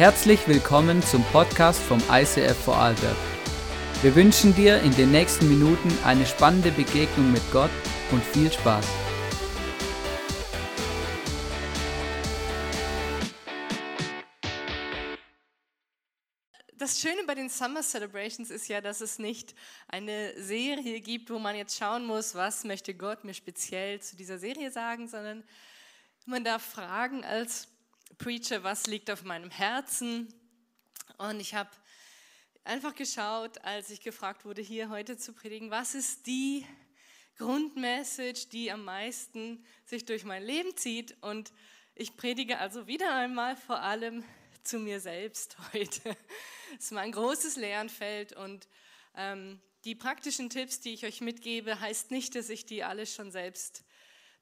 Herzlich willkommen zum Podcast vom ICF Vorarlberg. Wir wünschen dir in den nächsten Minuten eine spannende Begegnung mit Gott und viel Spaß. Das Schöne bei den Summer Celebrations ist ja, dass es nicht eine Serie gibt, wo man jetzt schauen muss, was möchte Gott mir speziell zu dieser Serie sagen, sondern man darf fragen als Preacher, was liegt auf meinem Herzen. Und ich habe einfach geschaut, als ich gefragt wurde, hier heute zu predigen, was ist die Grundmessage, die am meisten sich durch mein Leben zieht. Und ich predige also wieder einmal vor allem zu mir selbst heute. Es ist mein großes Lernfeld und ähm, die praktischen Tipps, die ich euch mitgebe, heißt nicht, dass ich die alle schon selbst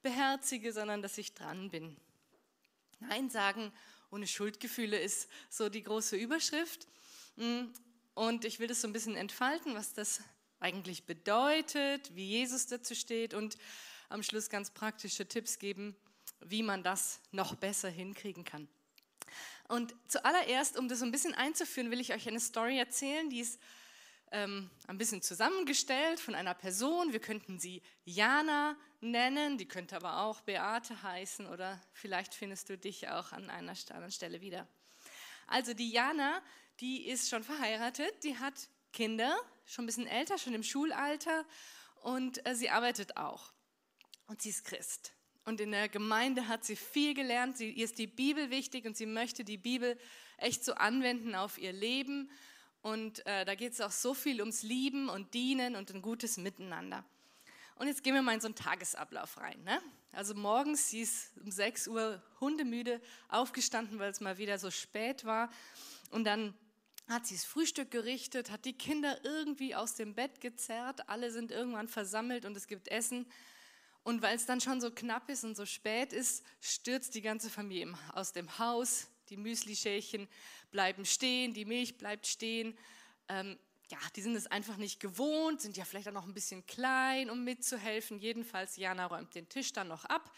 beherzige, sondern dass ich dran bin. Nein sagen ohne Schuldgefühle ist so die große Überschrift. Mm, und ich will das so ein bisschen entfalten, was das eigentlich bedeutet, wie Jesus dazu steht und am Schluss ganz praktische Tipps geben, wie man das noch besser hinkriegen kann. Und zuallererst, um das so ein bisschen einzuführen, will ich euch eine Story erzählen, die ist ähm, ein bisschen zusammengestellt von einer Person. Wir könnten sie Jana nennen, die könnte aber auch Beate heißen oder vielleicht findest du dich auch an einer anderen Stelle wieder. Also die Jana, die ist schon verheiratet, die hat Kinder, schon ein bisschen älter, schon im Schulalter und äh, sie arbeitet auch. Und sie ist Christ. Und in der Gemeinde hat sie viel gelernt. Sie, ihr ist die Bibel wichtig und sie möchte die Bibel echt so anwenden auf ihr Leben. Und äh, da geht es auch so viel ums Lieben und Dienen und ein gutes Miteinander. Und jetzt gehen wir mal in so einen Tagesablauf rein. Ne? Also morgens, sie ist um 6 Uhr hundemüde aufgestanden, weil es mal wieder so spät war. Und dann hat sie das Frühstück gerichtet, hat die Kinder irgendwie aus dem Bett gezerrt. Alle sind irgendwann versammelt und es gibt Essen. Und weil es dann schon so knapp ist und so spät ist, stürzt die ganze Familie aus dem Haus. Die Müslischälchen bleiben stehen, die Milch bleibt stehen. Ähm, ja, die sind es einfach nicht gewohnt, sind ja vielleicht auch noch ein bisschen klein, um mitzuhelfen. Jedenfalls, Jana räumt den Tisch dann noch ab.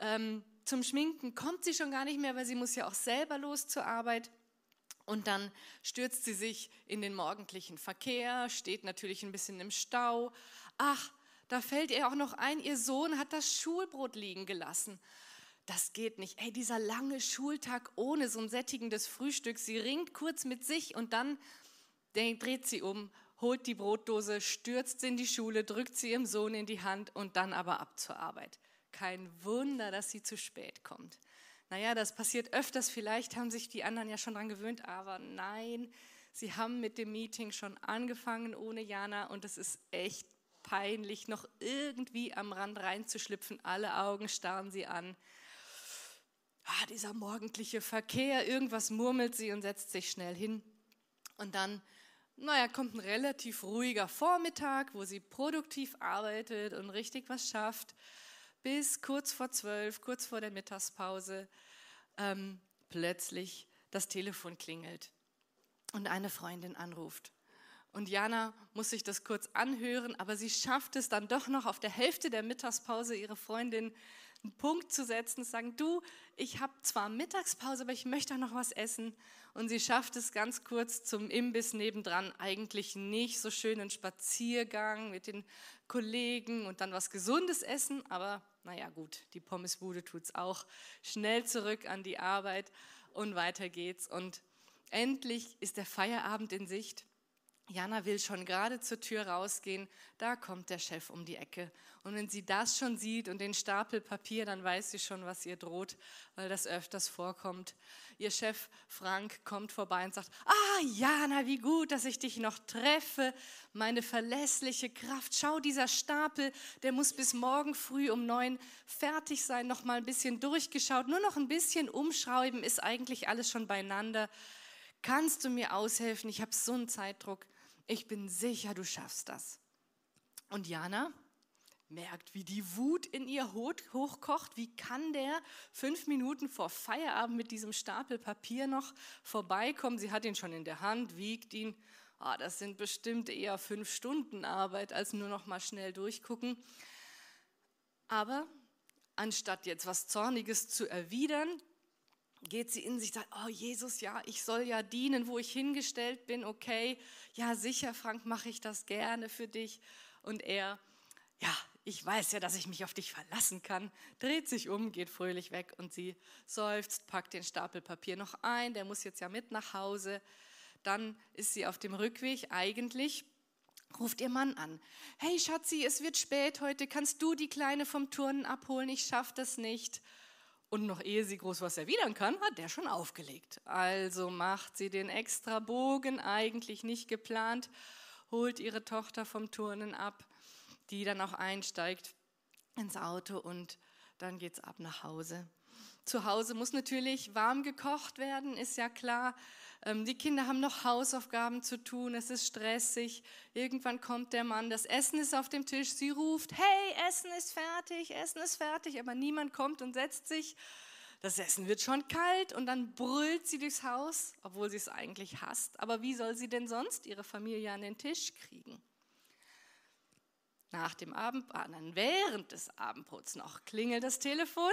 Ähm, zum Schminken kommt sie schon gar nicht mehr, weil sie muss ja auch selber los zur Arbeit. Und dann stürzt sie sich in den morgendlichen Verkehr, steht natürlich ein bisschen im Stau. Ach, da fällt ihr auch noch ein, ihr Sohn hat das Schulbrot liegen gelassen. Das geht nicht. Ey, dieser lange Schultag ohne so ein sättigendes Frühstück. Sie ringt kurz mit sich und dann dreht sie um, holt die Brotdose, stürzt sie in die Schule, drückt sie ihrem Sohn in die Hand und dann aber ab zur Arbeit. Kein Wunder, dass sie zu spät kommt. Naja, das passiert öfters, vielleicht haben sich die anderen ja schon daran gewöhnt, aber nein, sie haben mit dem Meeting schon angefangen ohne Jana und es ist echt peinlich, noch irgendwie am Rand reinzuschlüpfen. Alle Augen starren sie an. Ah, dieser morgendliche Verkehr, irgendwas murmelt sie und setzt sich schnell hin. Und dann naja, kommt ein relativ ruhiger Vormittag, wo sie produktiv arbeitet und richtig was schafft, bis kurz vor zwölf, kurz vor der Mittagspause, ähm, plötzlich das Telefon klingelt und eine Freundin anruft. Und Jana muss sich das kurz anhören, aber sie schafft es dann doch noch auf der Hälfte der Mittagspause ihre Freundin einen Punkt zu setzen, zu sagen, du, ich habe zwar Mittagspause, aber ich möchte auch noch was essen. Und sie schafft es ganz kurz zum Imbiss nebendran, eigentlich nicht so schönen Spaziergang mit den Kollegen und dann was Gesundes essen, aber naja gut, die Pommesbude tut es auch. Schnell zurück an die Arbeit und weiter geht's. Und endlich ist der Feierabend in Sicht. Jana will schon gerade zur Tür rausgehen, da kommt der Chef um die Ecke. Und wenn sie das schon sieht und den Stapel Papier, dann weiß sie schon, was ihr droht, weil das öfters vorkommt. Ihr Chef Frank kommt vorbei und sagt, ah Jana, wie gut, dass ich dich noch treffe, meine verlässliche Kraft. Schau, dieser Stapel, der muss bis morgen früh um neun fertig sein, noch mal ein bisschen durchgeschaut, nur noch ein bisschen umschreiben, ist eigentlich alles schon beieinander. Kannst du mir aushelfen? Ich habe so einen Zeitdruck ich bin sicher, du schaffst das. Und Jana merkt, wie die Wut in ihr hochkocht. Wie kann der fünf Minuten vor Feierabend mit diesem Stapel Papier noch vorbeikommen? Sie hat ihn schon in der Hand, wiegt ihn. Oh, das sind bestimmt eher fünf Stunden Arbeit, als nur noch mal schnell durchgucken. Aber anstatt jetzt was Zorniges zu erwidern, geht sie in sich, sagt, oh Jesus, ja, ich soll ja dienen, wo ich hingestellt bin, okay, ja sicher, Frank, mache ich das gerne für dich. Und er, ja, ich weiß ja, dass ich mich auf dich verlassen kann, dreht sich um, geht fröhlich weg und sie seufzt, packt den Stapel Papier noch ein, der muss jetzt ja mit nach Hause. Dann ist sie auf dem Rückweg eigentlich ruft ihr Mann an. Hey Schatzi, es wird spät heute, kannst du die Kleine vom Turnen abholen? Ich schaffe das nicht. Und noch ehe sie groß was erwidern kann, hat der schon aufgelegt. Also macht sie den extra Bogen, eigentlich nicht geplant, holt ihre Tochter vom Turnen ab, die dann auch einsteigt ins Auto und dann geht's ab nach Hause. Zu Hause muss natürlich warm gekocht werden, ist ja klar. Ähm, die Kinder haben noch Hausaufgaben zu tun, es ist stressig. Irgendwann kommt der Mann, das Essen ist auf dem Tisch, sie ruft, hey, Essen ist fertig, Essen ist fertig, aber niemand kommt und setzt sich. Das Essen wird schon kalt und dann brüllt sie durchs Haus, obwohl sie es eigentlich hasst. Aber wie soll sie denn sonst ihre Familie an den Tisch kriegen? Nach dem Abend, ah, nein, während des Abendbrots noch klingelt das Telefon,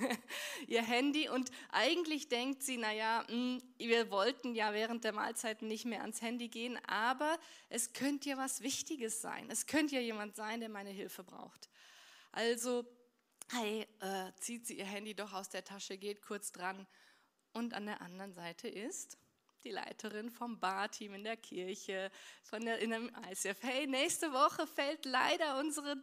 ihr Handy und eigentlich denkt sie, naja, hm, wir wollten ja während der Mahlzeiten nicht mehr ans Handy gehen, aber es könnte ja was Wichtiges sein. Es könnte ja jemand sein, der meine Hilfe braucht. Also, hey, äh, zieht sie ihr Handy doch aus der Tasche, geht kurz dran und an der anderen Seite ist die Leiterin vom Barteam in der Kirche, von der, in einem ICF. Hey, nächste Woche fällt leider unsere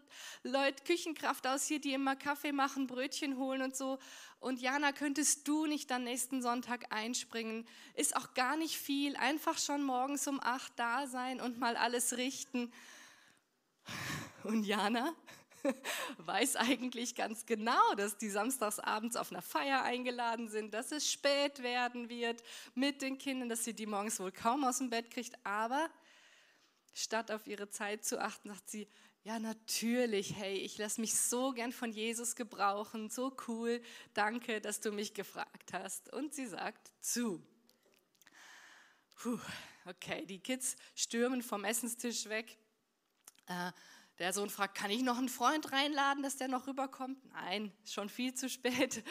Leute Küchenkraft aus hier, die immer Kaffee machen, Brötchen holen und so. Und Jana, könntest du nicht dann nächsten Sonntag einspringen? Ist auch gar nicht viel. Einfach schon morgens um acht da sein und mal alles richten. Und Jana? weiß eigentlich ganz genau, dass die samstagsabends auf einer Feier eingeladen sind, dass es spät werden wird mit den Kindern, dass sie die morgens wohl kaum aus dem Bett kriegt. Aber statt auf ihre Zeit zu achten, sagt sie, ja, natürlich, hey, ich lasse mich so gern von Jesus gebrauchen, so cool, danke, dass du mich gefragt hast. Und sie sagt zu. Puh, okay, die Kids stürmen vom Essenstisch weg. Äh, der Sohn fragt, kann ich noch einen Freund reinladen, dass der noch rüberkommt? Nein, schon viel zu spät,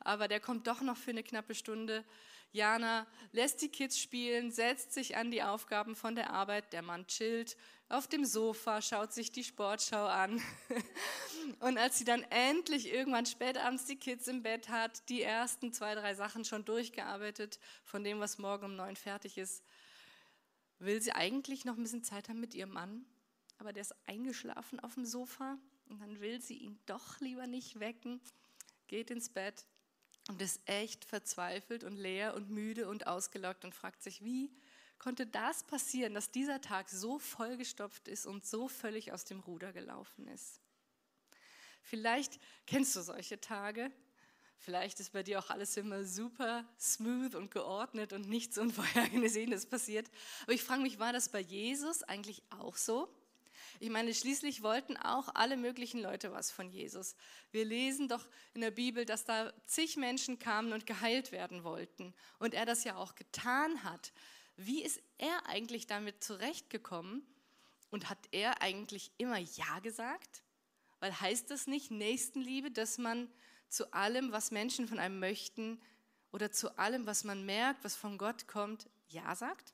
aber der kommt doch noch für eine knappe Stunde. Jana lässt die Kids spielen, setzt sich an die Aufgaben von der Arbeit, der Mann chillt auf dem Sofa, schaut sich die Sportschau an. Und als sie dann endlich irgendwann spät abends die Kids im Bett hat, die ersten zwei, drei Sachen schon durchgearbeitet von dem, was morgen um neun fertig ist, will sie eigentlich noch ein bisschen Zeit haben mit ihrem Mann aber der ist eingeschlafen auf dem Sofa und dann will sie ihn doch lieber nicht wecken, geht ins Bett und ist echt verzweifelt und leer und müde und ausgelockt und fragt sich, wie konnte das passieren, dass dieser Tag so vollgestopft ist und so völlig aus dem Ruder gelaufen ist. Vielleicht kennst du solche Tage. Vielleicht ist bei dir auch alles immer super smooth und geordnet und nichts Unvorhergesehenes passiert. Aber ich frage mich, war das bei Jesus eigentlich auch so? Ich meine, schließlich wollten auch alle möglichen Leute was von Jesus. Wir lesen doch in der Bibel, dass da zig Menschen kamen und geheilt werden wollten. Und er das ja auch getan hat. Wie ist er eigentlich damit zurechtgekommen? Und hat er eigentlich immer Ja gesagt? Weil heißt das nicht Nächstenliebe, dass man zu allem, was Menschen von einem möchten oder zu allem, was man merkt, was von Gott kommt, Ja sagt?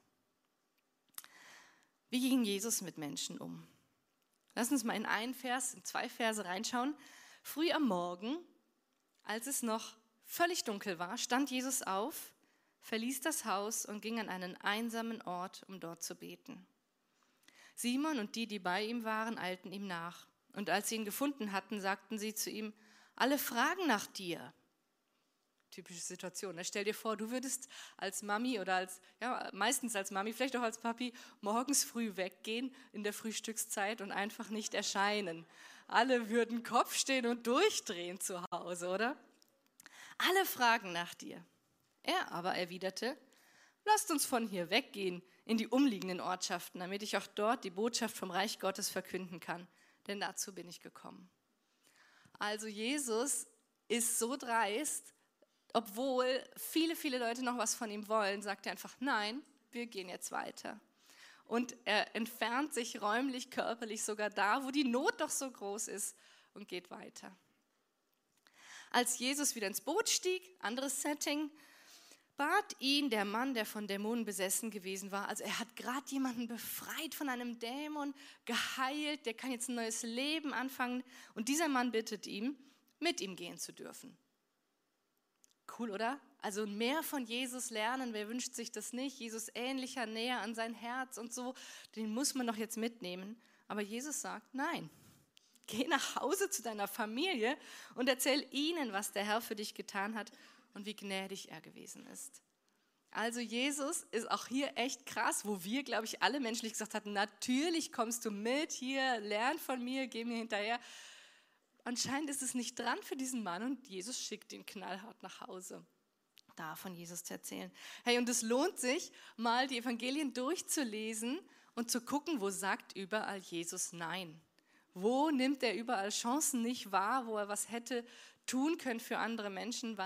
Wie ging Jesus mit Menschen um? Lass uns mal in einen Vers, in zwei Verse reinschauen. Früh am Morgen, als es noch völlig dunkel war, stand Jesus auf, verließ das Haus und ging an einen einsamen Ort, um dort zu beten. Simon und die, die bei ihm waren, eilten ihm nach. Und als sie ihn gefunden hatten, sagten sie zu ihm, alle fragen nach dir typische Situation. Ne? Stell dir vor, du würdest als Mami oder als, ja, meistens als Mami, vielleicht auch als Papi, morgens früh weggehen in der Frühstückszeit und einfach nicht erscheinen. Alle würden Kopf stehen und durchdrehen zu Hause, oder? Alle fragen nach dir. Er aber erwiderte, lasst uns von hier weggehen in die umliegenden Ortschaften, damit ich auch dort die Botschaft vom Reich Gottes verkünden kann, denn dazu bin ich gekommen. Also Jesus ist so dreist, obwohl viele, viele Leute noch was von ihm wollen, sagt er einfach, nein, wir gehen jetzt weiter. Und er entfernt sich räumlich, körperlich sogar da, wo die Not doch so groß ist und geht weiter. Als Jesus wieder ins Boot stieg, anderes Setting, bat ihn der Mann, der von Dämonen besessen gewesen war. Also er hat gerade jemanden befreit von einem Dämon, geheilt, der kann jetzt ein neues Leben anfangen. Und dieser Mann bittet ihm, mit ihm gehen zu dürfen. Cool, oder? Also mehr von Jesus lernen, wer wünscht sich das nicht? Jesus ähnlicher, näher an sein Herz und so, den muss man doch jetzt mitnehmen. Aber Jesus sagt, nein, geh nach Hause zu deiner Familie und erzähl ihnen, was der Herr für dich getan hat und wie gnädig er gewesen ist. Also Jesus ist auch hier echt krass, wo wir, glaube ich, alle menschlich gesagt hatten, natürlich kommst du mit hier, lern von mir, geh mir hinterher. Anscheinend ist es nicht dran für diesen Mann und Jesus schickt ihn knallhart nach Hause, da von Jesus zu erzählen. Hey, und es lohnt sich, mal die Evangelien durchzulesen und zu gucken, wo sagt überall Jesus Nein. Wo nimmt er überall Chancen nicht wahr, wo er was hätte tun können für andere Menschen,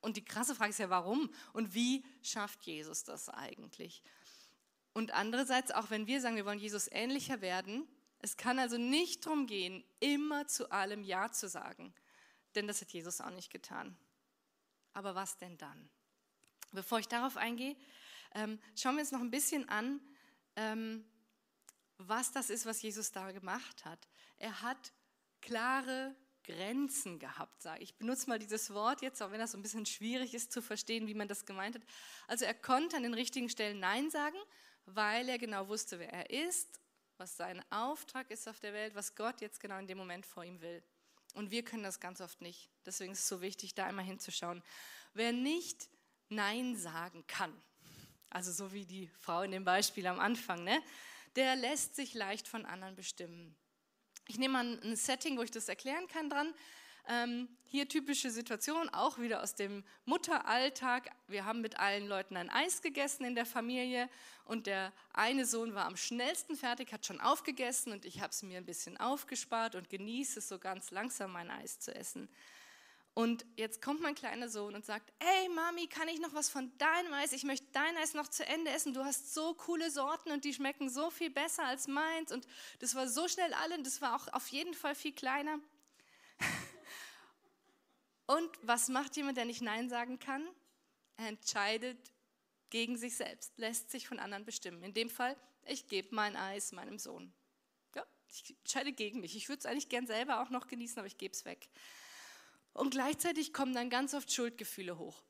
und die krasse Frage ist ja, warum und wie schafft Jesus das eigentlich? Und andererseits, auch wenn wir sagen, wir wollen Jesus ähnlicher werden, es kann also nicht darum gehen, immer zu allem Ja zu sagen, denn das hat Jesus auch nicht getan. Aber was denn dann? Bevor ich darauf eingehe, ähm, schauen wir uns noch ein bisschen an, ähm, was das ist, was Jesus da gemacht hat. Er hat klare Grenzen gehabt, sage ich. Ich benutze mal dieses Wort jetzt, auch wenn das so ein bisschen schwierig ist zu verstehen, wie man das gemeint hat. Also er konnte an den richtigen Stellen Nein sagen, weil er genau wusste, wer er ist, was sein Auftrag ist auf der Welt, was Gott jetzt genau in dem Moment vor ihm will. Und wir können das ganz oft nicht. Deswegen ist es so wichtig, da einmal hinzuschauen. Wer nicht Nein sagen kann, also so wie die Frau in dem Beispiel am Anfang, ne, der lässt sich leicht von anderen bestimmen. Ich nehme mal ein Setting, wo ich das erklären kann dran. Ähm, hier typische Situation, auch wieder aus dem Mutteralltag. Wir haben mit allen Leuten ein Eis gegessen in der Familie und der eine Sohn war am schnellsten fertig, hat schon aufgegessen und ich habe es mir ein bisschen aufgespart und genieße es so ganz langsam, mein Eis zu essen. Und jetzt kommt mein kleiner Sohn und sagt, hey Mami, kann ich noch was von deinem Eis? Ich möchte dein Eis noch zu Ende essen. Du hast so coole Sorten und die schmecken so viel besser als meins. Und das war so schnell alle und das war auch auf jeden Fall viel kleiner. Und was macht jemand, der nicht Nein sagen kann? Er entscheidet gegen sich selbst, lässt sich von anderen bestimmen. In dem Fall, ich gebe mein Eis meinem Sohn. Ja, ich entscheide gegen mich. Ich würde es eigentlich gern selber auch noch genießen, aber ich gebe es weg. Und gleichzeitig kommen dann ganz oft Schuldgefühle hoch.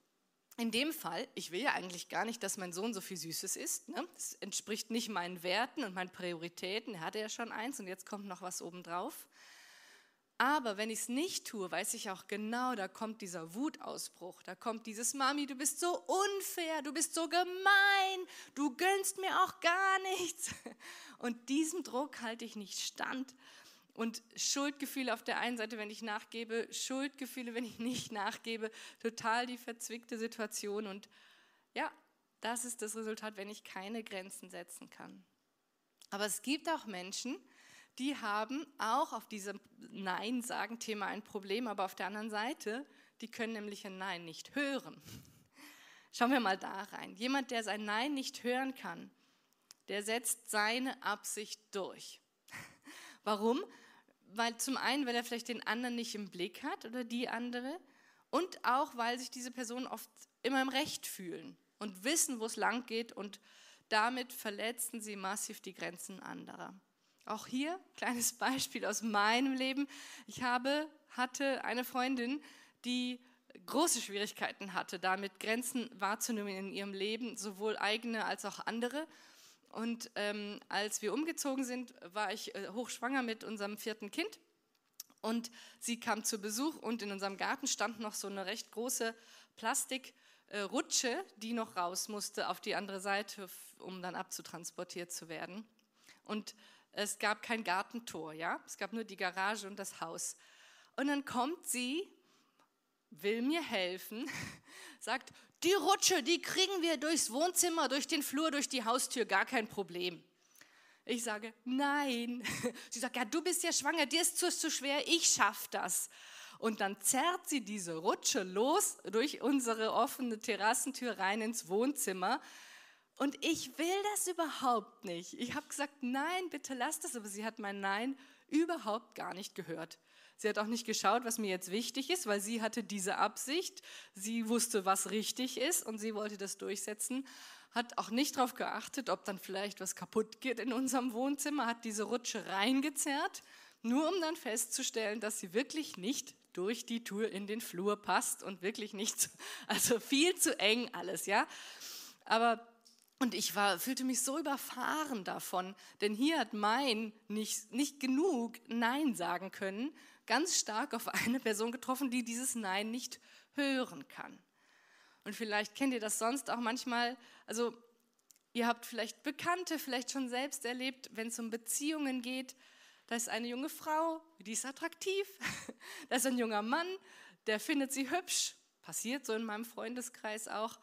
In dem Fall, ich will ja eigentlich gar nicht, dass mein Sohn so viel Süßes isst. Ne? Das entspricht nicht meinen Werten und meinen Prioritäten. Er hatte ja schon eins und jetzt kommt noch was obendrauf. Aber wenn ich es nicht tue, weiß ich auch genau, da kommt dieser Wutausbruch, da kommt dieses Mami, du bist so unfair, du bist so gemein, du gönnst mir auch gar nichts. Und diesem Druck halte ich nicht stand. Und Schuldgefühle auf der einen Seite, wenn ich nachgebe, Schuldgefühle, wenn ich nicht nachgebe, total die verzwickte Situation. Und ja, das ist das Resultat, wenn ich keine Grenzen setzen kann. Aber es gibt auch Menschen, die haben auch auf diesem Nein-Sagen-Thema ein Problem, aber auf der anderen Seite, die können nämlich ein Nein nicht hören. Schauen wir mal da rein. Jemand, der sein Nein nicht hören kann, der setzt seine Absicht durch. Warum? Weil zum einen, weil er vielleicht den anderen nicht im Blick hat oder die andere und auch, weil sich diese Personen oft immer im Recht fühlen und wissen, wo es lang geht und damit verletzen sie massiv die Grenzen anderer. Auch hier kleines Beispiel aus meinem Leben. Ich habe, hatte eine Freundin, die große Schwierigkeiten hatte, damit Grenzen wahrzunehmen in ihrem Leben, sowohl eigene als auch andere. Und ähm, als wir umgezogen sind, war ich äh, hochschwanger mit unserem vierten Kind. Und sie kam zu Besuch und in unserem Garten stand noch so eine recht große Plastikrutsche, äh, die noch raus musste auf die andere Seite, um dann abzutransportiert zu werden. Und es gab kein Gartentor, ja, es gab nur die Garage und das Haus. Und dann kommt sie, will mir helfen, sagt, die Rutsche, die kriegen wir durchs Wohnzimmer, durch den Flur, durch die Haustür, gar kein Problem. Ich sage, nein. Sie sagt, ja, du bist ja schwanger, dir ist es zu schwer, ich schaffe das. Und dann zerrt sie diese Rutsche los durch unsere offene Terrassentür rein ins Wohnzimmer. Und ich will das überhaupt nicht. Ich habe gesagt, nein, bitte lass das. Aber sie hat mein Nein überhaupt gar nicht gehört. Sie hat auch nicht geschaut, was mir jetzt wichtig ist, weil sie hatte diese Absicht. Sie wusste, was richtig ist und sie wollte das durchsetzen. Hat auch nicht darauf geachtet, ob dann vielleicht was kaputt geht in unserem Wohnzimmer, hat diese Rutsche reingezerrt, nur um dann festzustellen, dass sie wirklich nicht durch die Tür in den Flur passt und wirklich nicht, also viel zu eng alles, ja. Aber und ich war, fühlte mich so überfahren davon, denn hier hat mein nicht, nicht genug Nein sagen können, ganz stark auf eine Person getroffen, die dieses Nein nicht hören kann. Und vielleicht kennt ihr das sonst auch manchmal, also ihr habt vielleicht Bekannte, vielleicht schon selbst erlebt, wenn es um Beziehungen geht, da ist eine junge Frau, die ist attraktiv, da ist ein junger Mann, der findet sie hübsch, passiert so in meinem Freundeskreis auch,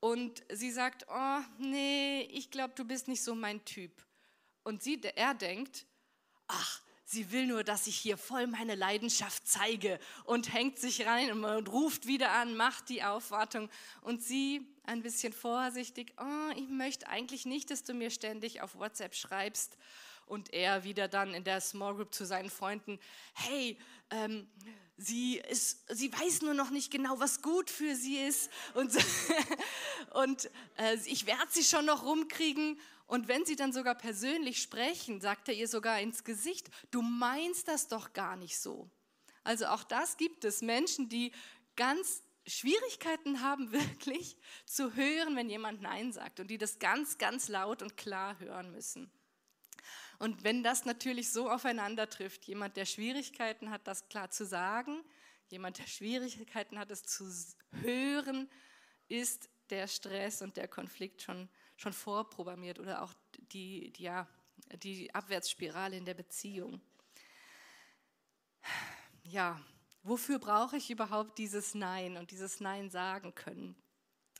und sie sagt, oh nee, ich glaube, du bist nicht so mein Typ. Und sie, er denkt, ach, sie will nur, dass ich hier voll meine Leidenschaft zeige und hängt sich rein und ruft wieder an, macht die Aufwartung. Und sie ein bisschen vorsichtig, oh, ich möchte eigentlich nicht, dass du mir ständig auf WhatsApp schreibst. Und er wieder dann in der Small Group zu seinen Freunden, hey, ähm, sie, ist, sie weiß nur noch nicht genau, was gut für sie ist. Und, und äh, ich werde sie schon noch rumkriegen. Und wenn sie dann sogar persönlich sprechen, sagt er ihr sogar ins Gesicht, du meinst das doch gar nicht so. Also auch das gibt es Menschen, die ganz Schwierigkeiten haben, wirklich zu hören, wenn jemand Nein sagt und die das ganz, ganz laut und klar hören müssen. Und wenn das natürlich so aufeinander trifft, jemand, der Schwierigkeiten hat, das klar zu sagen, jemand, der Schwierigkeiten hat, es zu hören, ist der Stress und der Konflikt schon, schon vorprogrammiert oder auch die, die, ja, die Abwärtsspirale in der Beziehung. Ja, wofür brauche ich überhaupt dieses Nein und dieses Nein sagen können?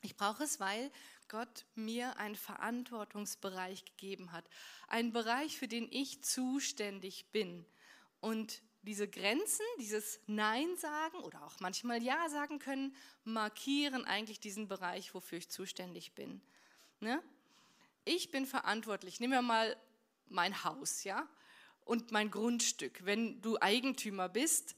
Ich brauche es, weil Gott mir einen Verantwortungsbereich gegeben hat. Einen Bereich, für den ich zuständig bin. Und diese Grenzen, dieses Nein sagen oder auch manchmal Ja sagen können, markieren eigentlich diesen Bereich, wofür ich zuständig bin. Ne? Ich bin verantwortlich. Nehmen wir mal mein Haus, ja, und mein Grundstück. Wenn du Eigentümer bist,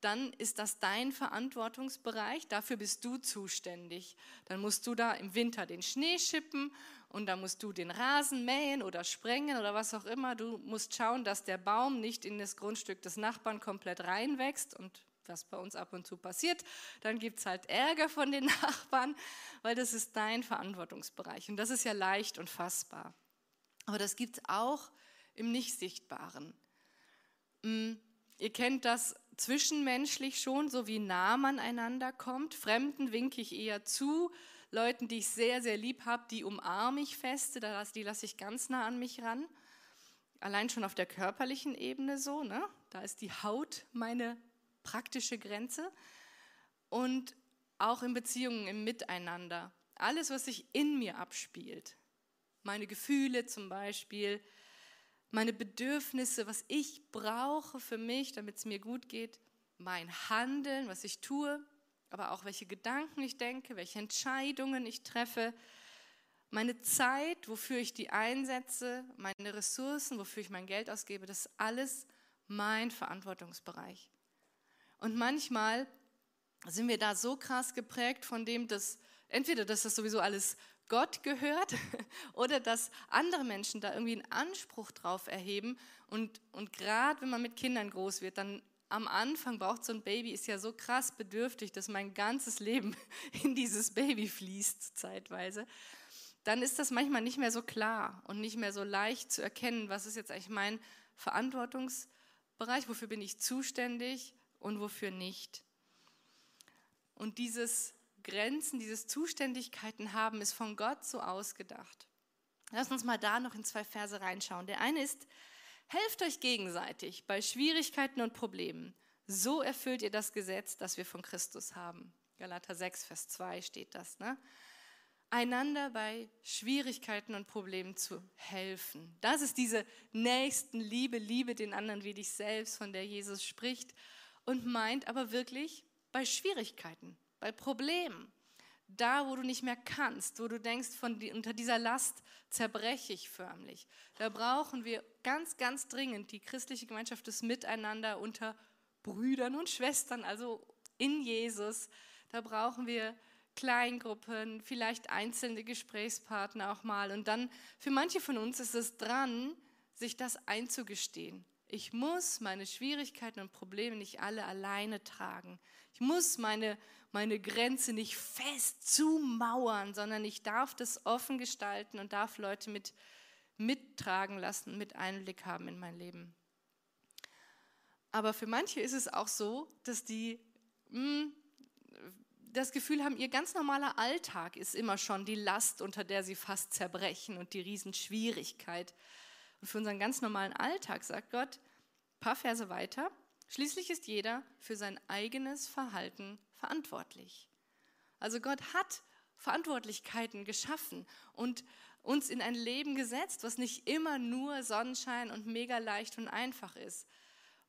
dann ist das dein Verantwortungsbereich, dafür bist du zuständig. Dann musst du da im Winter den Schnee schippen und dann musst du den Rasen mähen oder sprengen oder was auch immer. Du musst schauen, dass der Baum nicht in das Grundstück des Nachbarn komplett reinwächst und was bei uns ab und zu passiert, dann gibt es halt Ärger von den Nachbarn, weil das ist dein Verantwortungsbereich und das ist ja leicht und fassbar. Aber das gibt es auch im Nicht-Sichtbaren. Hm, ihr kennt das zwischenmenschlich schon, so wie nah man einander kommt. Fremden winke ich eher zu. Leuten, die ich sehr, sehr lieb habe, die umarme ich feste, die lasse ich ganz nah an mich ran. Allein schon auf der körperlichen Ebene so, ne? da ist die Haut meine praktische Grenze. Und auch in Beziehungen, im Miteinander. Alles, was sich in mir abspielt, meine Gefühle zum Beispiel, meine Bedürfnisse, was ich brauche für mich, damit es mir gut geht, mein Handeln, was ich tue, aber auch welche Gedanken ich denke, welche Entscheidungen ich treffe, meine Zeit, wofür ich die einsetze, meine Ressourcen, wofür ich mein Geld ausgebe, das ist alles mein Verantwortungsbereich. Und manchmal sind wir da so krass geprägt von dem, dass entweder, dass das sowieso alles Gott gehört oder dass andere Menschen da irgendwie einen Anspruch drauf erheben. Und, und gerade wenn man mit Kindern groß wird, dann am Anfang braucht so ein Baby, ist ja so krass bedürftig, dass mein ganzes Leben in dieses Baby fließt zeitweise. Dann ist das manchmal nicht mehr so klar und nicht mehr so leicht zu erkennen, was ist jetzt eigentlich mein Verantwortungsbereich, wofür bin ich zuständig und wofür nicht. Und dieses Grenzen, dieses Zuständigkeiten haben, ist von Gott so ausgedacht. Lass uns mal da noch in zwei Verse reinschauen. Der eine ist, helft euch gegenseitig bei Schwierigkeiten und Problemen. So erfüllt ihr das Gesetz, das wir von Christus haben. Galater 6, Vers 2 steht das. Ne? Einander bei Schwierigkeiten und Problemen zu helfen. Das ist diese Nächstenliebe, Liebe den anderen wie dich selbst, von der Jesus spricht und meint aber wirklich bei Schwierigkeiten, bei Problemen, da wo du nicht mehr kannst, wo du denkst, von unter dieser Last zerbreche ich förmlich. Da brauchen wir ganz, ganz dringend die christliche Gemeinschaft des Miteinander unter Brüdern und Schwestern, also in Jesus. Da brauchen wir Kleingruppen, vielleicht einzelne Gesprächspartner auch mal. Und dann für manche von uns ist es dran, sich das einzugestehen. Ich muss meine Schwierigkeiten und Probleme nicht alle alleine tragen. Ich muss meine, meine Grenze nicht fest zumauern, sondern ich darf das offen gestalten und darf Leute mit mittragen lassen, mit Einblick haben in mein Leben. Aber für manche ist es auch so, dass die mh, hm, das Gefühl haben, ihr ganz normaler Alltag ist immer schon die Last, unter der sie fast zerbrechen und die Riesenschwierigkeit. Und für unseren ganz normalen Alltag sagt Gott, paar Verse weiter, schließlich ist jeder für sein eigenes Verhalten verantwortlich. Also Gott hat Verantwortlichkeiten geschaffen und uns in ein Leben gesetzt, was nicht immer nur Sonnenschein und mega leicht und einfach ist.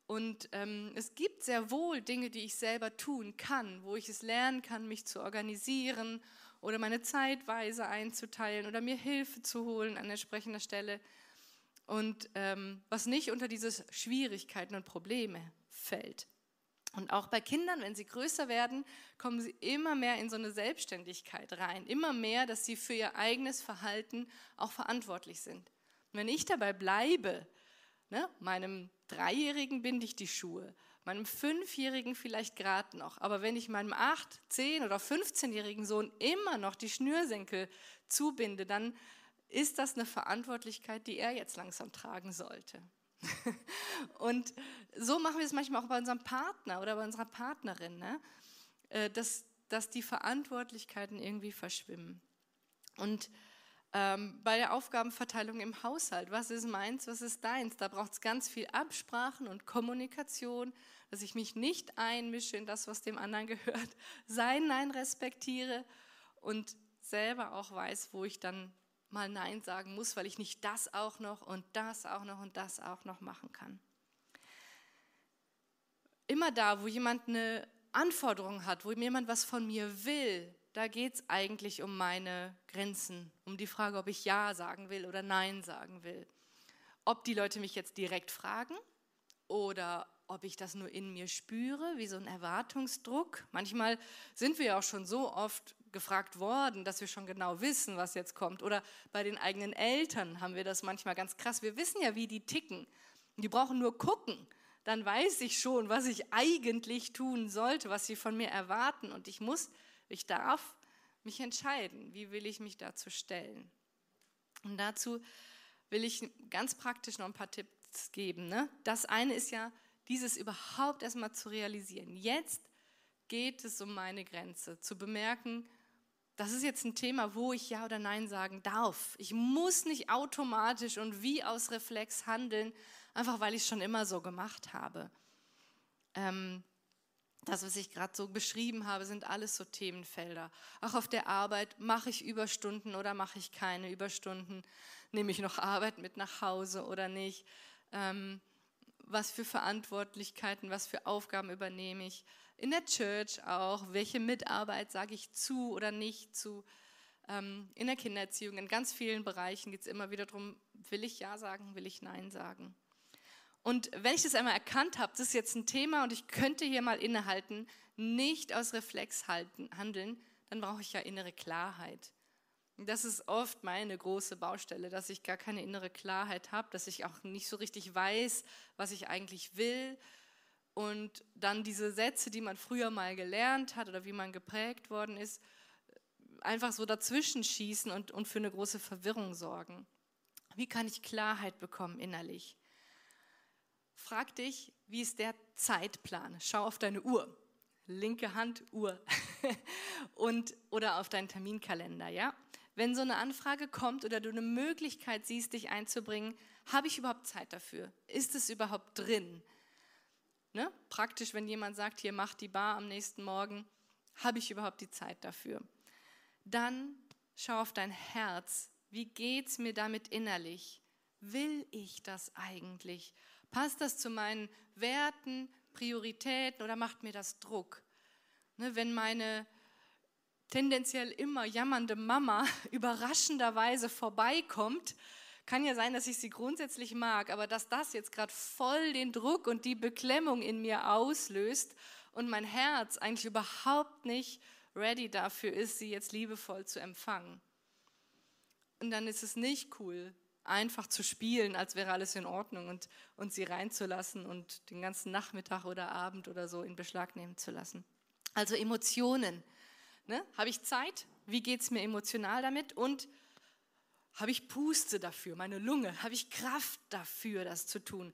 Und ähm, es gibt sehr wohl Dinge, die ich selber tun kann, wo ich es lernen kann, mich zu organisieren oder meine Zeitweise einzuteilen oder mir Hilfe zu holen an entsprechender Stelle. Und ähm, was nicht unter diese Schwierigkeiten und Probleme fällt. Und auch bei Kindern, wenn sie größer werden, kommen sie immer mehr in so eine Selbstständigkeit rein. Immer mehr, dass sie für ihr eigenes Verhalten auch verantwortlich sind. Und wenn ich dabei bleibe, ne, meinem Dreijährigen binde ich die Schuhe, meinem Fünfjährigen vielleicht gerade noch, aber wenn ich meinem Acht-, Zehn- oder 15-jährigen Sohn immer noch die Schnürsenkel zubinde, dann ist das eine Verantwortlichkeit, die er jetzt langsam tragen sollte. und so machen wir es manchmal auch bei unserem Partner oder bei unserer Partnerin, ne? Äh, dass, dass die Verantwortlichkeiten irgendwie verschwimmen. Und ähm, bei der Aufgabenverteilung im Haushalt, was ist meins, was ist deins, da braucht es ganz viel Absprachen und Kommunikation, dass ich mich nicht einmische in das, was dem anderen gehört, sein Nein respektiere und selber auch weiß, wo ich dann mal Nein sagen muss, weil ich nicht das auch noch und das auch noch und das auch noch machen kann. Immer da, wo jemand eine Anforderung hat, wo jemand was von mir will, da geht es eigentlich um meine Grenzen, um die Frage, ob ich Ja sagen will oder Nein sagen will. Ob die Leute mich jetzt direkt fragen oder ob ich das nur in mir spüre, wie so ein Erwartungsdruck. Manchmal sind wir ja auch schon so oft gefragt worden, dass wir schon genau wissen, was jetzt kommt. Oder bei den eigenen Eltern haben wir das manchmal ganz krass. Wir wissen ja, wie die ticken. Die brauchen nur gucken. Dann weiß ich schon, was ich eigentlich tun sollte, was sie von mir erwarten. Und ich muss, ich darf mich entscheiden, wie will ich mich dazu stellen. Und dazu will ich ganz praktisch noch ein paar Tipps geben. Ne? Das eine ist ja, dieses überhaupt erstmal zu realisieren. Jetzt geht es um meine Grenze, zu bemerken, das ist jetzt ein Thema, wo ich Ja oder Nein sagen darf. Ich muss nicht automatisch und wie aus Reflex handeln, einfach weil ich es schon immer so gemacht habe. Ähm, das, was ich gerade so beschrieben habe, sind alles so Themenfelder. Auch auf der Arbeit mache ich Überstunden oder mache ich keine Überstunden? Nehme ich noch Arbeit mit nach Hause oder nicht? Ähm, was für Verantwortlichkeiten, was für Aufgaben übernehme ich? in der Church auch, welche Mitarbeit sage ich zu oder nicht zu. Ähm, in der Kindererziehung, in ganz vielen Bereichen geht es immer wieder darum, will ich Ja sagen, will ich Nein sagen. Und wenn ich das einmal erkannt habe, das ist jetzt ein Thema und ich könnte hier mal innehalten, nicht aus Reflex halten, handeln, dann brauche ich ja innere Klarheit. Das ist oft meine große Baustelle, dass ich gar keine innere Klarheit habe, dass ich auch nicht so richtig weiß, was ich eigentlich will, und dann diese Sätze, die man früher mal gelernt hat oder wie man geprägt worden ist, einfach so dazwischen schießen und, und für eine große Verwirrung sorgen. Wie kann ich Klarheit bekommen innerlich? Frag dich, wie ist der Zeitplan? Schau auf deine Uhr, linke Hand Uhr und oder auf deinen Terminkalender, ja? Wenn so eine Anfrage kommt oder du eine Möglichkeit siehst, dich einzubringen, habe ich überhaupt Zeit dafür? Ist es überhaupt drin? Ne? Praktisch, wenn jemand sagt, hier macht die Bar am nächsten Morgen, habe ich überhaupt die Zeit dafür? Dann schau auf dein Herz. Wie geht es mir damit innerlich? Will ich das eigentlich? Passt das zu meinen Werten, Prioritäten oder macht mir das Druck? Ne, wenn meine tendenziell immer jammernde Mama überraschenderweise vorbeikommt, kann ja sein, dass ich sie grundsätzlich mag, aber dass das jetzt gerade voll den Druck und die Beklemmung in mir auslöst und mein Herz eigentlich überhaupt nicht ready dafür ist, sie jetzt liebevoll zu empfangen. Und dann ist es nicht cool, einfach zu spielen, als wäre alles in Ordnung und, und sie reinzulassen und den ganzen Nachmittag oder Abend oder so in Beschlag nehmen zu lassen. Also Emotionen. Ne? Habe ich Zeit? Wie geht es mir emotional damit? Und habe ich Puste dafür, meine Lunge? Habe ich Kraft dafür, das zu tun?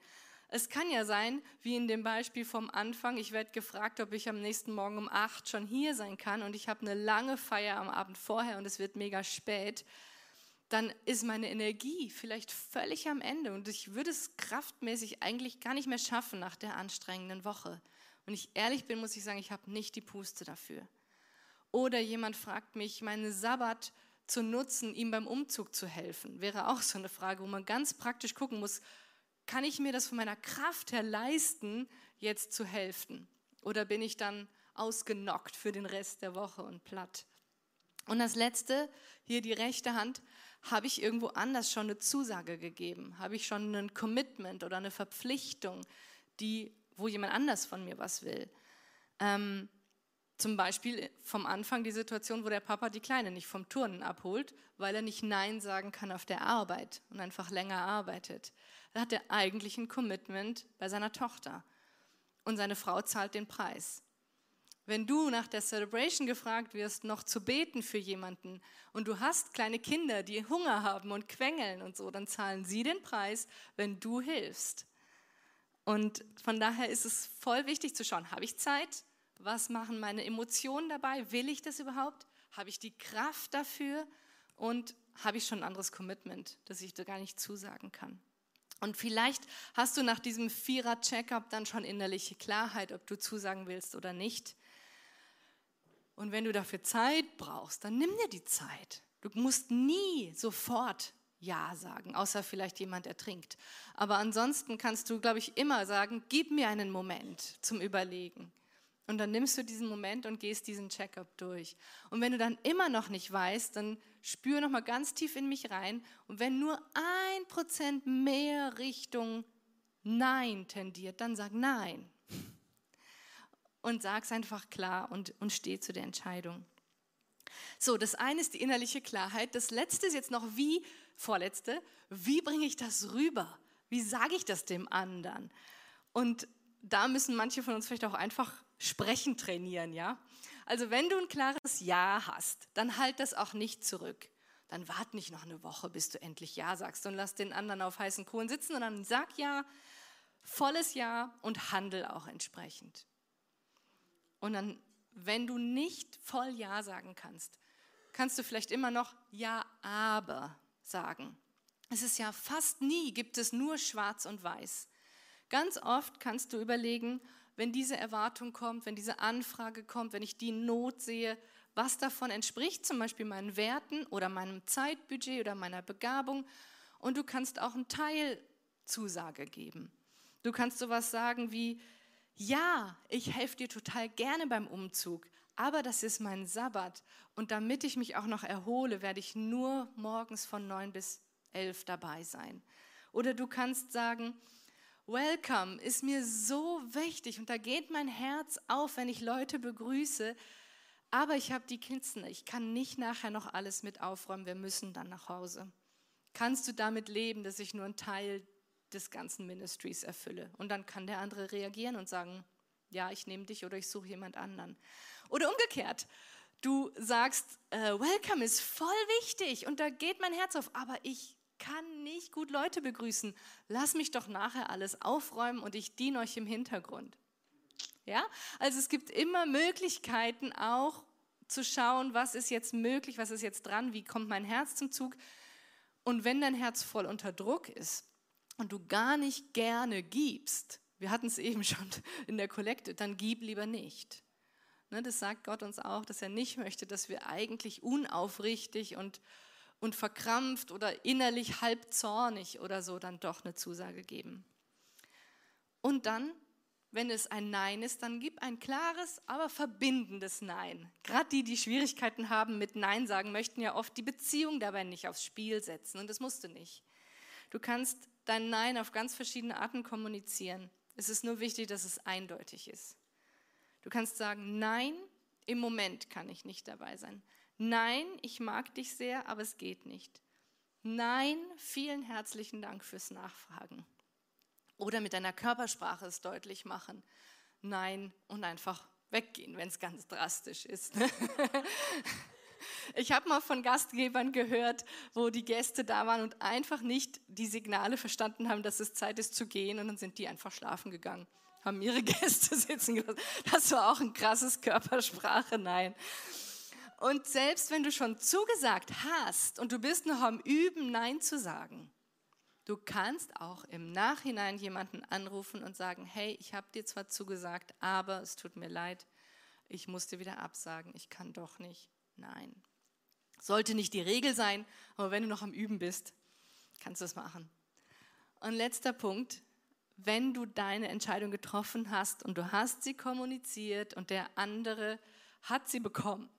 Es kann ja sein, wie in dem Beispiel vom Anfang, ich werde gefragt, ob ich am nächsten Morgen um acht schon hier sein kann und ich habe eine lange Feier am Abend vorher und es wird mega spät dann ist meine Energie vielleicht völlig am Ende und ich würde es kraftmäßig eigentlich gar nicht mehr schaffen nach der anstrengenden Woche. Und ich ehrlich bin, muss ich sagen, ich habe nicht die Puste dafür. Oder jemand fragt mich, meinen Sabbat zu nutzen, ihm beim Umzug zu helfen, wäre auch so eine Frage, wo man ganz praktisch gucken muss, kann ich mir das von meiner Kraft her leisten, jetzt zu helfen? Oder bin ich dann ausgenockt für den Rest der Woche und platt? Und das letzte, hier die rechte Hand, habe ich irgendwo anders schon eine Zusage gegeben? Habe ich schon ein Commitment oder eine Verpflichtung, die, wo jemand anders von mir was will? Ähm, zum Beispiel vom Anfang die Situation, wo der Papa die Kleine nicht vom Turnen abholt, weil er nicht Nein sagen kann auf der Arbeit und einfach länger arbeitet. Da hat er eigentlich ein Commitment bei seiner Tochter. Und seine Frau zahlt den Preis. Wenn du nach der Celebration gefragt wirst, noch zu beten für jemanden und du hast kleine Kinder, die Hunger haben und quengeln und so, dann zahlen sie den Preis, wenn du hilfst. Und von daher ist es voll wichtig zu schauen, habe ich Zeit? Was machen meine Emotionen dabei? Will ich das überhaupt? Habe ich die Kraft dafür? Und habe ich schon ein anderes Commitment, das ich da gar nicht zusagen kann? Und vielleicht hast du nach diesem Vierer-Checkup dann schon innerliche Klarheit, ob du zusagen willst oder nicht. Und wenn du dafür Zeit brauchst, dann nimm dir die Zeit. Du musst nie sofort Ja sagen, außer vielleicht jemand ertrinkt. Aber ansonsten kannst du, glaube ich, immer sagen, gib mir einen Moment zum Überlegen. Und dann nimmst du diesen Moment und gehst diesen Checkup durch. Und wenn du dann immer noch nicht weißt, dann spür noch mal ganz tief in mich rein. Und wenn nur ein Prozent mehr Richtung Nein tendiert, dann sag Nein und sag es einfach klar und, und steh zu der Entscheidung. So, das eine ist die innerliche Klarheit. Das letzte ist jetzt noch wie, vorletzte, wie bringe ich das rüber? Wie sage ich das dem anderen? Und da müssen manche von uns vielleicht auch einfach sprechen trainieren, ja? Also wenn du ein klares Ja hast, dann halt das auch nicht zurück. Dann wart nicht noch eine Woche, bis du endlich Ja sagst und lass den anderen auf heißen Kohlen sitzen, sondern sag Ja, volles Ja und handel auch entsprechend. Und dann, wenn du nicht voll Ja sagen kannst, kannst du vielleicht immer noch Ja, aber sagen. Es ist ja fast nie, gibt es nur schwarz und weiß. Ganz oft kannst du überlegen, wenn diese Erwartung kommt, wenn diese Anfrage kommt, wenn ich die Not sehe, was davon entspricht zum Beispiel meinen Werten oder meinem Zeitbudget oder meiner Begabung. Und du kannst auch einen Teil Zusage geben. Du kannst sowas sagen wie, ja, ich helfe dir total gerne beim Umzug, aber das ist mein Sabbat und damit ich mich auch noch erhole, werde ich nur morgens von neun bis elf dabei sein. Oder du kannst sagen, Welcome ist mir so wichtig und da geht mein Herz auf, wenn ich Leute begrüße, aber ich habe die Kinder, ich kann nicht nachher noch alles mit aufräumen, wir müssen dann nach Hause. Kannst du damit leben, dass ich nur einen Teil des ganzen Ministries erfülle. Und dann kann der andere reagieren und sagen, ja, ich nehme dich oder ich suche jemand anderen. Oder umgekehrt, du sagst, äh, Welcome ist voll wichtig und da geht mein Herz auf, aber ich kann nicht gut Leute begrüßen. Lass mich doch nachher alles aufräumen und ich diene euch im Hintergrund. Ja, also es gibt immer Möglichkeiten auch zu schauen, was ist jetzt möglich, was ist jetzt dran, wie kommt mein Herz zum Zug. Und wenn dein Herz voll unter Druck ist, und du gar nicht gerne gibst, wir hatten es eben schon in der Kollekte, dann gib lieber nicht. Ne, das sagt Gott uns auch, dass er nicht möchte, dass wir eigentlich unaufrichtig und, und verkrampft oder innerlich halb zornig oder so dann doch eine Zusage geben. Und dann, wenn es ein Nein ist, dann gib ein klares, aber verbindendes Nein. Gerade die, die Schwierigkeiten haben mit Nein sagen, möchten ja oft die Beziehung dabei nicht aufs Spiel setzen und das musst du nicht. Du kannst dein Nein auf ganz verschiedene Arten kommunizieren. Es ist nur wichtig, dass es eindeutig ist. Du kannst sagen, nein, im Moment kann ich nicht dabei sein. Nein, ich mag dich sehr, aber es geht nicht. Nein, vielen herzlichen Dank fürs Nachfragen. Oder mit deiner Körpersprache es deutlich machen. Nein und einfach weggehen, wenn es ganz drastisch ist. Ich habe mal von Gastgebern gehört, wo die Gäste da waren und einfach nicht die Signale verstanden haben, dass es Zeit ist zu gehen und dann sind die einfach schlafen gegangen, haben ihre Gäste sitzen gelassen. Das war auch ein krasses Körpersprache, nein. Und selbst wenn du schon zugesagt hast und du bist noch am Üben, Nein zu sagen, du kannst auch im Nachhinein jemanden anrufen und sagen, hey, ich habe dir zwar zugesagt, aber es tut mir leid, ich musste wieder absagen, ich kann doch nicht. Nein. Sollte nicht die Regel sein, aber wenn du noch am Üben bist, kannst du es machen. Und letzter Punkt, wenn du deine Entscheidung getroffen hast und du hast sie kommuniziert und der andere hat sie bekommen,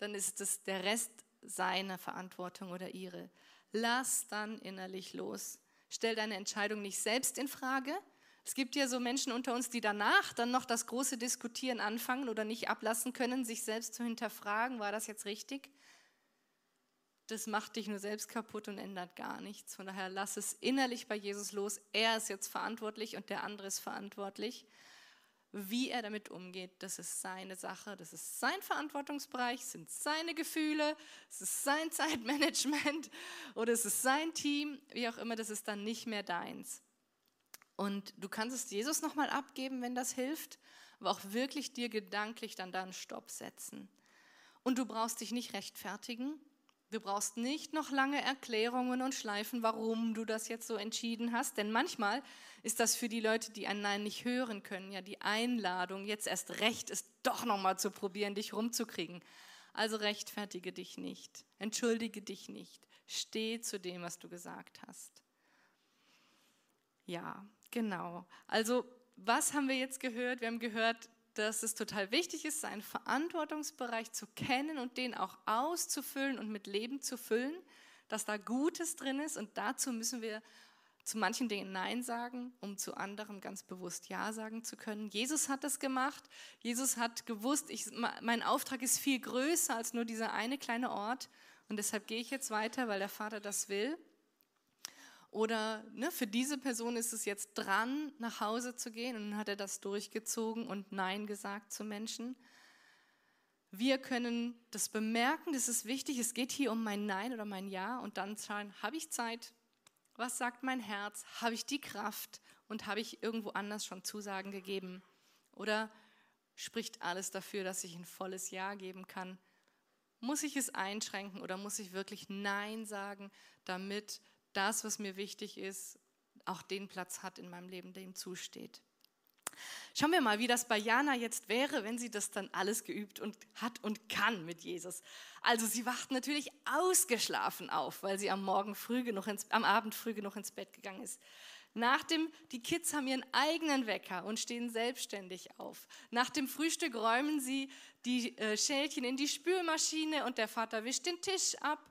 dann ist es der Rest seiner Verantwortung oder ihre. Lass dann innerlich los. Stell deine Entscheidung nicht selbst in Frage, es gibt ja so Menschen unter uns, die danach dann noch das große Diskutieren anfangen oder nicht ablassen können, sich selbst zu hinterfragen, war das jetzt richtig? Das macht dich nur selbst kaputt und ändert gar nichts. Von daher lass es innerlich bei Jesus los. Er ist jetzt verantwortlich und der andere ist verantwortlich. Wie er damit umgeht, das ist seine Sache, das ist sein Verantwortungsbereich, sind seine Gefühle, es ist sein Zeitmanagement oder es ist sein Team, wie auch immer, das ist dann nicht mehr deins. Und du kannst es Jesus nochmal abgeben, wenn das hilft, aber auch wirklich dir gedanklich dann da einen Stopp setzen. Und du brauchst dich nicht rechtfertigen. Du brauchst nicht noch lange Erklärungen und Schleifen, warum du das jetzt so entschieden hast. Denn manchmal ist das für die Leute, die ein Nein nicht hören können, ja die Einladung, jetzt erst recht ist, doch nochmal zu probieren, dich rumzukriegen. Also rechtfertige dich nicht, entschuldige dich nicht, steh zu dem, was du gesagt hast. Ja, Genau. Also was haben wir jetzt gehört? Wir haben gehört, dass es total wichtig ist, seinen Verantwortungsbereich zu kennen und den auch auszufüllen und mit Leben zu füllen, dass da Gutes drin ist und dazu müssen wir zu manchen Dingen Nein sagen, um zu anderen ganz bewusst Ja sagen zu können. Jesus hat das gemacht. Jesus hat gewusst, ich, mein Auftrag ist viel größer als nur dieser eine kleine Ort und deshalb gehe ich jetzt weiter, weil der Vater das will. Oder ne, für diese Person ist es jetzt dran, nach Hause zu gehen und dann hat er das durchgezogen und Nein gesagt zu Menschen. Wir können das bemerken, das ist wichtig, es geht hier um mein Nein oder mein Ja und dann schauen, habe ich Zeit? Was sagt mein Herz? Habe ich die Kraft? Und habe ich irgendwo anders schon Zusagen gegeben? Oder spricht alles dafür, dass ich ein volles Ja geben kann? Muss ich es einschränken oder muss ich wirklich Nein sagen, damit das, was mir wichtig ist, auch den Platz hat in meinem Leben, der ihm zusteht. Schauen wir mal, wie das bei Jana jetzt wäre, wenn sie das dann alles geübt und hat und kann mit Jesus. Also sie wacht natürlich ausgeschlafen auf, weil sie am Morgen früh genug ins, am Abend früh genug ins Bett gegangen ist. Nach dem, die Kids haben ihren eigenen Wecker und stehen selbstständig auf. Nach dem Frühstück räumen sie die äh, Schälchen in die Spülmaschine und der Vater wischt den Tisch ab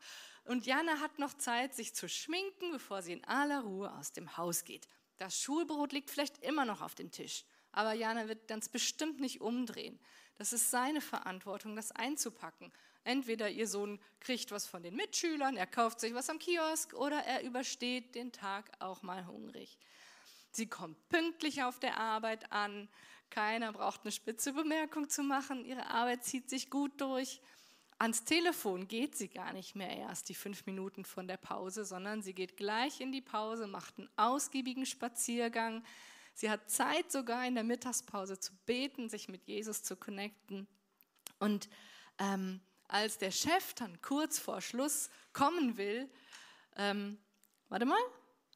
und Jana hat noch Zeit, sich zu schminken, bevor sie in aller Ruhe aus dem Haus geht. Das Schulbrot liegt vielleicht immer noch auf dem Tisch, aber Jana wird ganz bestimmt nicht umdrehen. Das ist seine Verantwortung, das einzupacken. Entweder ihr Sohn kriegt was von den Mitschülern, er kauft sich was am Kiosk oder er übersteht den Tag auch mal hungrig. Sie kommt pünktlich auf der Arbeit an, keiner braucht eine spitze Bemerkung zu machen, ihre Arbeit zieht sich gut durch. Ans Telefon geht sie gar nicht mehr erst die fünf Minuten von der Pause, sondern sie geht gleich in die Pause, macht einen ausgiebigen Spaziergang. Sie hat Zeit sogar in der Mittagspause zu beten, sich mit Jesus zu connecten. Und ähm, als der Chef dann kurz vor Schluss kommen will, ähm, warte mal,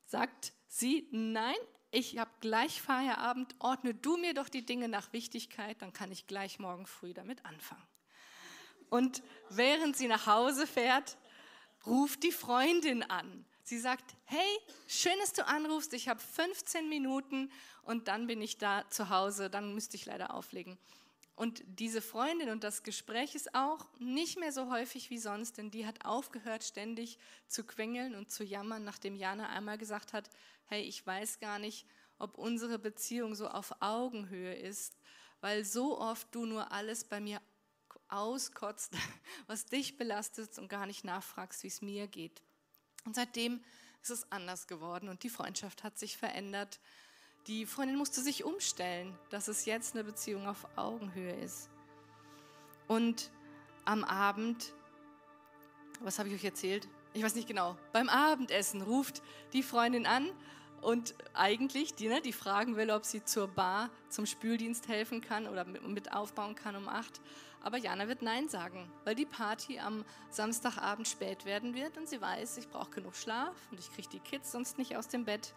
sagt sie, nein, ich habe gleich Feierabend, ordne du mir doch die Dinge nach Wichtigkeit, dann kann ich gleich morgen früh damit anfangen. Und während sie nach Hause fährt, ruft die Freundin an. Sie sagt, hey, schön, dass du anrufst, ich habe 15 Minuten und dann bin ich da zu Hause, dann müsste ich leider auflegen. Und diese Freundin und das Gespräch ist auch nicht mehr so häufig wie sonst, denn die hat aufgehört, ständig zu quengeln und zu jammern, nachdem Jana einmal gesagt hat, hey, ich weiß gar nicht, ob unsere Beziehung so auf Augenhöhe ist, weil so oft du nur alles bei mir auskotzt, was dich belastet und gar nicht nachfragst, wie es mir geht. Und seitdem ist es anders geworden und die Freundschaft hat sich verändert. Die Freundin musste sich umstellen, dass es jetzt eine Beziehung auf Augenhöhe ist. Und am Abend, was habe ich euch erzählt? Ich weiß nicht genau. Beim Abendessen ruft die Freundin an und eigentlich die, ne, die fragen will, ob sie zur Bar zum Spüldienst helfen kann oder mit, mit aufbauen kann um acht. Aber Jana wird Nein sagen, weil die Party am Samstagabend spät werden wird und sie weiß, ich brauche genug Schlaf und ich kriege die Kids sonst nicht aus dem Bett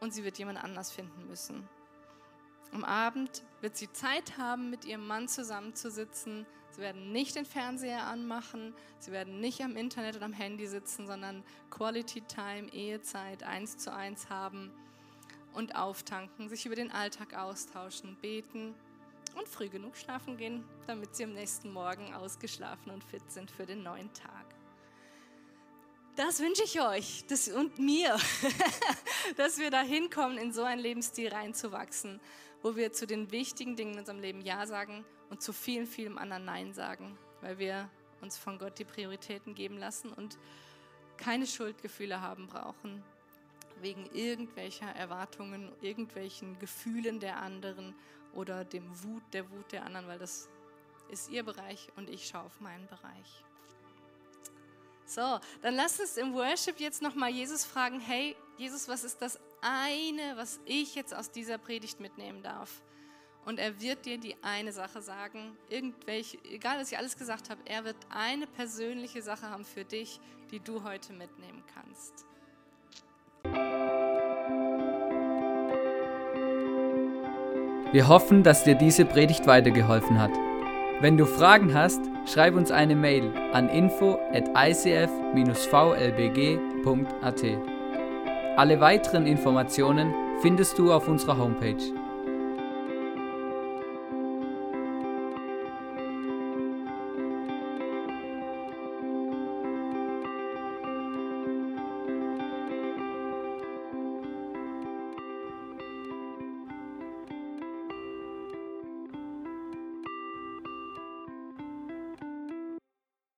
und sie wird jemand anders finden müssen. Am Abend wird sie Zeit haben, mit ihrem Mann zusammenzusitzen. Sie werden nicht den Fernseher anmachen, sie werden nicht am Internet oder am Handy sitzen, sondern Quality Time, Ehezeit, eins zu eins haben und auftanken, sich über den Alltag austauschen, beten und früh genug schlafen gehen, damit sie am nächsten Morgen ausgeschlafen und fit sind für den neuen Tag. Das wünsche ich euch das, und mir, dass wir da hinkommen, in so einen Lebensstil reinzuwachsen, wo wir zu den wichtigen Dingen in unserem Leben Ja sagen und zu vielen, vielen anderen Nein sagen, weil wir uns von Gott die Prioritäten geben lassen und keine Schuldgefühle haben brauchen, wegen irgendwelcher Erwartungen, irgendwelchen Gefühlen der anderen oder dem Wut, der Wut der anderen, weil das ist ihr Bereich und ich schaue auf meinen Bereich. So, dann lass uns im Worship jetzt nochmal Jesus fragen, hey Jesus, was ist das eine, was ich jetzt aus dieser Predigt mitnehmen darf? Und er wird dir die eine Sache sagen, irgendwelche, egal was ich alles gesagt habe, er wird eine persönliche Sache haben für dich, die du heute mitnehmen kannst. Wir hoffen, dass dir diese Predigt weitergeholfen hat. Wenn du Fragen hast, schreib uns eine Mail an info at icf-vlbg.at. Alle weiteren Informationen findest du auf unserer Homepage